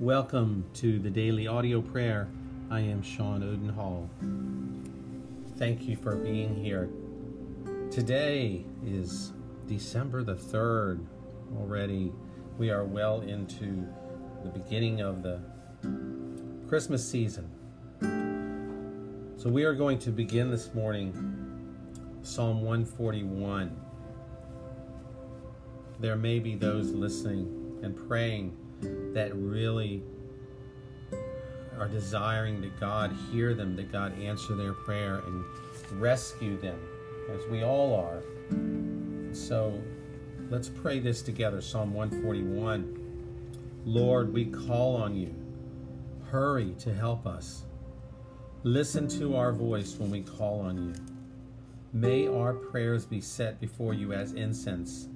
Welcome to the daily audio prayer. I am Sean Odenhall. Thank you for being here. Today is December the 3rd. Already, we are well into the beginning of the Christmas season. So, we are going to begin this morning Psalm 141. There may be those listening and praying that really are desiring that God hear them, that God answer their prayer and rescue them, as we all are. So let's pray this together Psalm 141. Lord, we call on you. Hurry to help us. Listen to our voice when we call on you. May our prayers be set before you as incense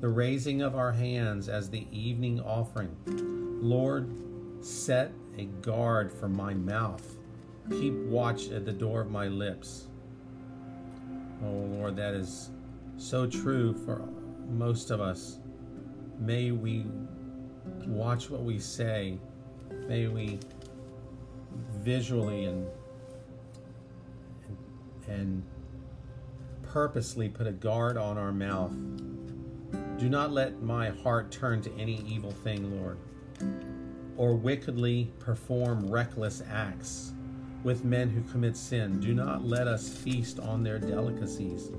the raising of our hands as the evening offering. Lord, set a guard for my mouth. Keep watch at the door of my lips. Oh Lord, that is so true for most of us. May we watch what we say. May we visually and and purposely put a guard on our mouth do not let my heart turn to any evil thing, Lord, or wickedly perform reckless acts with men who commit sin. Do not let us feast on their delicacies.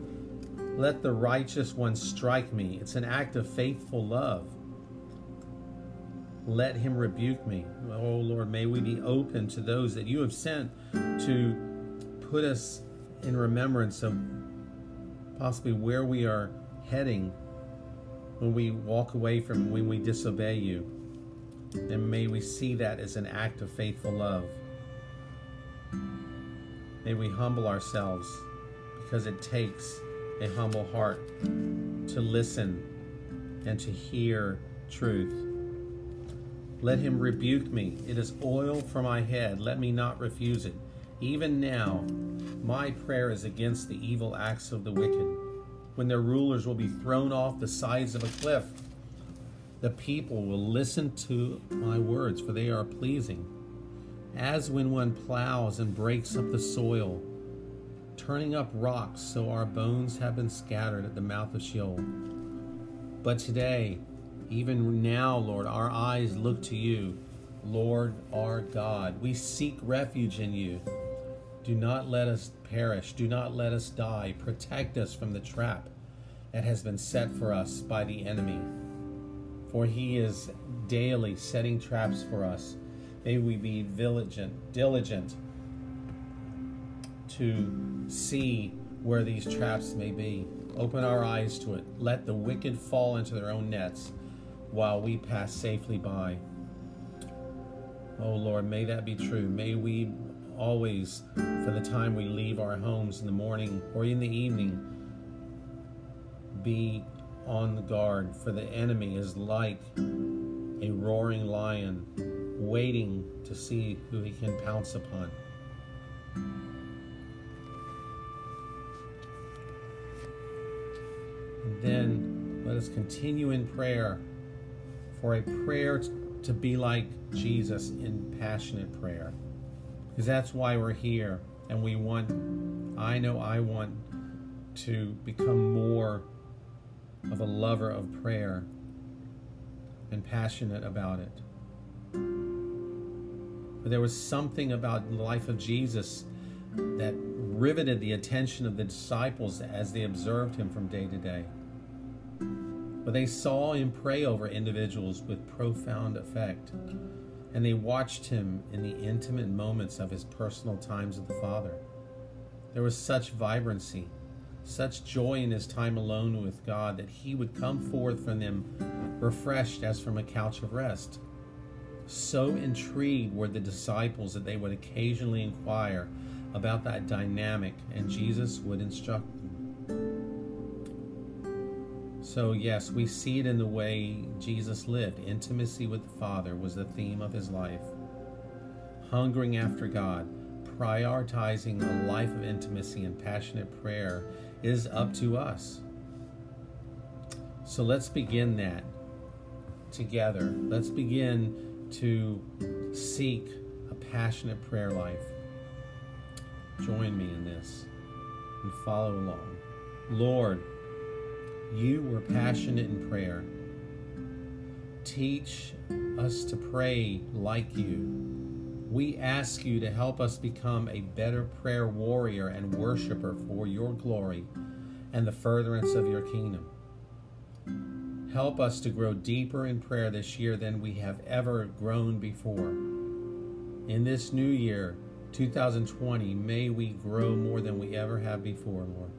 Let the righteous one strike me. It's an act of faithful love. Let him rebuke me. Oh Lord, may we be open to those that you have sent to put us in remembrance of possibly where we are heading when we walk away from, when we disobey you. And may we see that as an act of faithful love. May we humble ourselves because it takes a humble heart to listen and to hear truth. Let him rebuke me. It is oil for my head. Let me not refuse it. Even now, my prayer is against the evil acts of the wicked when their rulers will be thrown off the sides of a cliff. The people will listen to my words, for they are pleasing. As when one plows and breaks up the soil, turning up rocks so our bones have been scattered at the mouth of Sheol. But today, even now, Lord, our eyes look to you, Lord our God. We seek refuge in you. Do not let us perish. Do not let us die. Protect us from the trap that has been set for us by the enemy. For he is daily setting traps for us. May we be diligent, diligent to see where these traps may be. Open our eyes to it. Let the wicked fall into their own nets while we pass safely by. Oh Lord, may that be true. May we always, for the time we leave our homes in the morning or in the evening, be on the guard, for the enemy is like a roaring lion waiting to see who he can pounce upon. And then let us continue in prayer for a prayer to be like Jesus in passionate prayer. Because that's why we're here. And we want, I know I want to become more of a lover of prayer and passionate about it. But there was something about the life of Jesus that riveted the attention of the disciples as they observed him from day to day. But they saw him pray over individuals with profound effect, and they watched him in the intimate moments of his personal times with the Father. There was such vibrancy, such joy in his time alone with God that he would come forth from them refreshed as from a couch of rest. So intrigued were the disciples that they would occasionally inquire about that dynamic, and Jesus would instruct them. So, yes, we see it in the way Jesus lived. Intimacy with the Father was the theme of his life. Hungering after God, prioritizing a life of intimacy and passionate prayer is up to us. So let's begin that together. Let's begin to seek a passionate prayer life, join me in this and follow along. Lord, you were passionate in prayer. Teach us to pray like you. We ask you to help us become a better prayer warrior and worshiper for your glory and the furtherance of your kingdom. Help us to grow deeper in prayer this year than we have ever grown before. In this new year, 2020, may we grow more than we ever have before, Lord.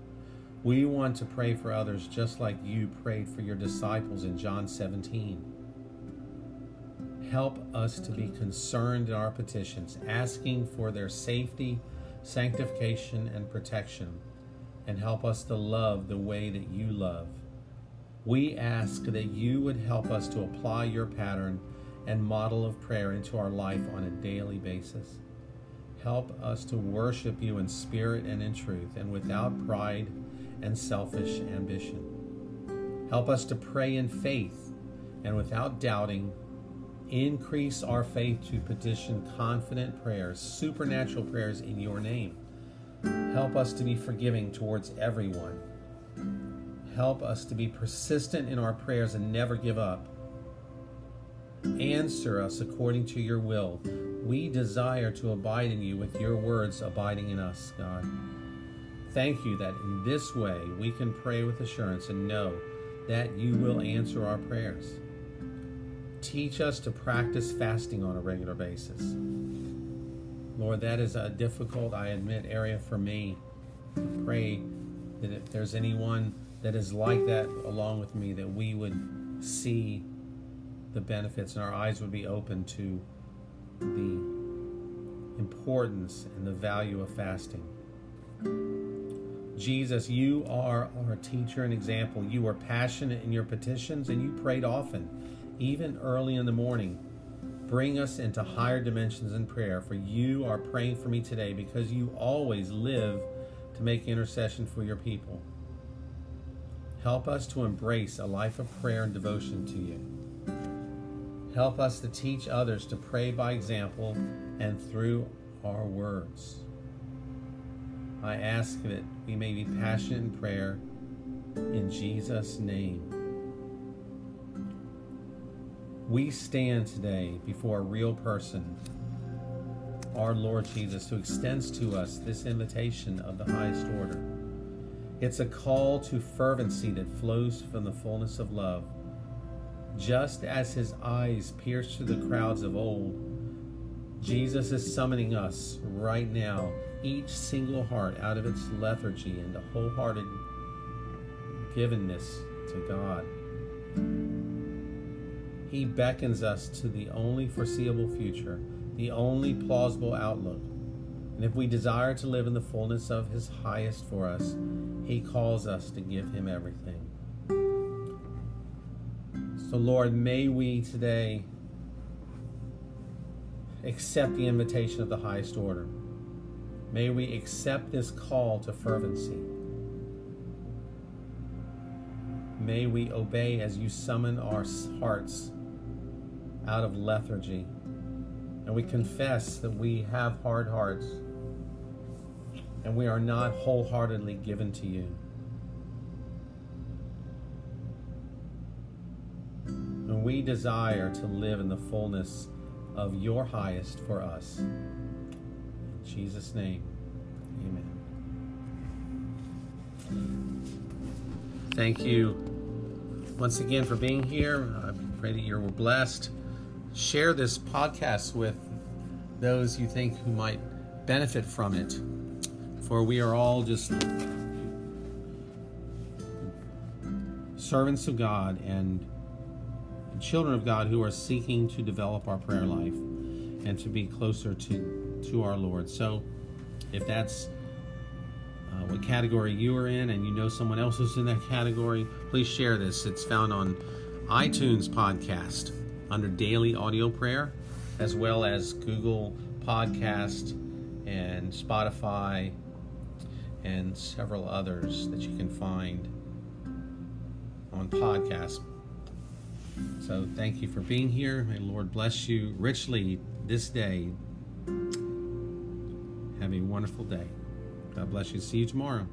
We want to pray for others just like you prayed for your disciples in John 17. Help us to be concerned in our petitions, asking for their safety, sanctification, and protection, and help us to love the way that you love. We ask that you would help us to apply your pattern and model of prayer into our life on a daily basis. Help us to worship you in spirit and in truth and without pride and selfish ambition. Help us to pray in faith and without doubting. Increase our faith to petition confident prayers, supernatural prayers in your name. Help us to be forgiving towards everyone Help us to be persistent in our prayers and never give up. Answer us according to your will. We desire to abide in you with your words abiding in us, God. Thank you that in this way we can pray with assurance and know that you will answer our prayers. Teach us to practice fasting on a regular basis. Lord, that is a difficult, I admit, area for me. Pray that if there's anyone that is like that along with me, that we would see the benefits and our eyes would be open to the importance and the value of fasting. Jesus, you are our teacher and example. You are passionate in your petitions and you prayed often, even early in the morning. Bring us into higher dimensions in prayer, for you are praying for me today because you always live to make intercession for your people. Help us to embrace a life of prayer and devotion to you. Help us to teach others to pray by example and through our words. I ask that we may be passionate in prayer in Jesus' name. We stand today before a real person, our Lord Jesus, who extends to us this invitation of the highest order. It's a call to fervency that flows from the fullness of love. Just as his eyes pierced through the crowds of old, Jesus is summoning us right now, each single heart out of its lethargy the wholehearted givenness to God. He beckons us to the only foreseeable future, the only plausible outlook. And if we desire to live in the fullness of His highest for us, he calls us to give Him everything. So, Lord, may we today accept the invitation of the highest order. May we accept this call to fervency. May we obey as you summon our hearts out of lethargy. And we confess that we have hard hearts and we are not wholeheartedly given to you. And we desire to live in the fullness of your highest for us. In Jesus' name, amen. Thank you once again for being here. I pray that you're blessed. Share this podcast with those you think who might benefit from it for we are all just servants of God and children of God who are seeking to develop our prayer life and to be closer to, to our Lord. So, if that's uh, what category you are in and you know someone else who's in that category, please share this. It's found on iTunes Podcast under Daily Audio Prayer, as well as Google Podcast and Spotify and several others that you can find on podcast So thank you for being here. May Lord bless you richly this day. Have a wonderful day. God bless you. See you tomorrow.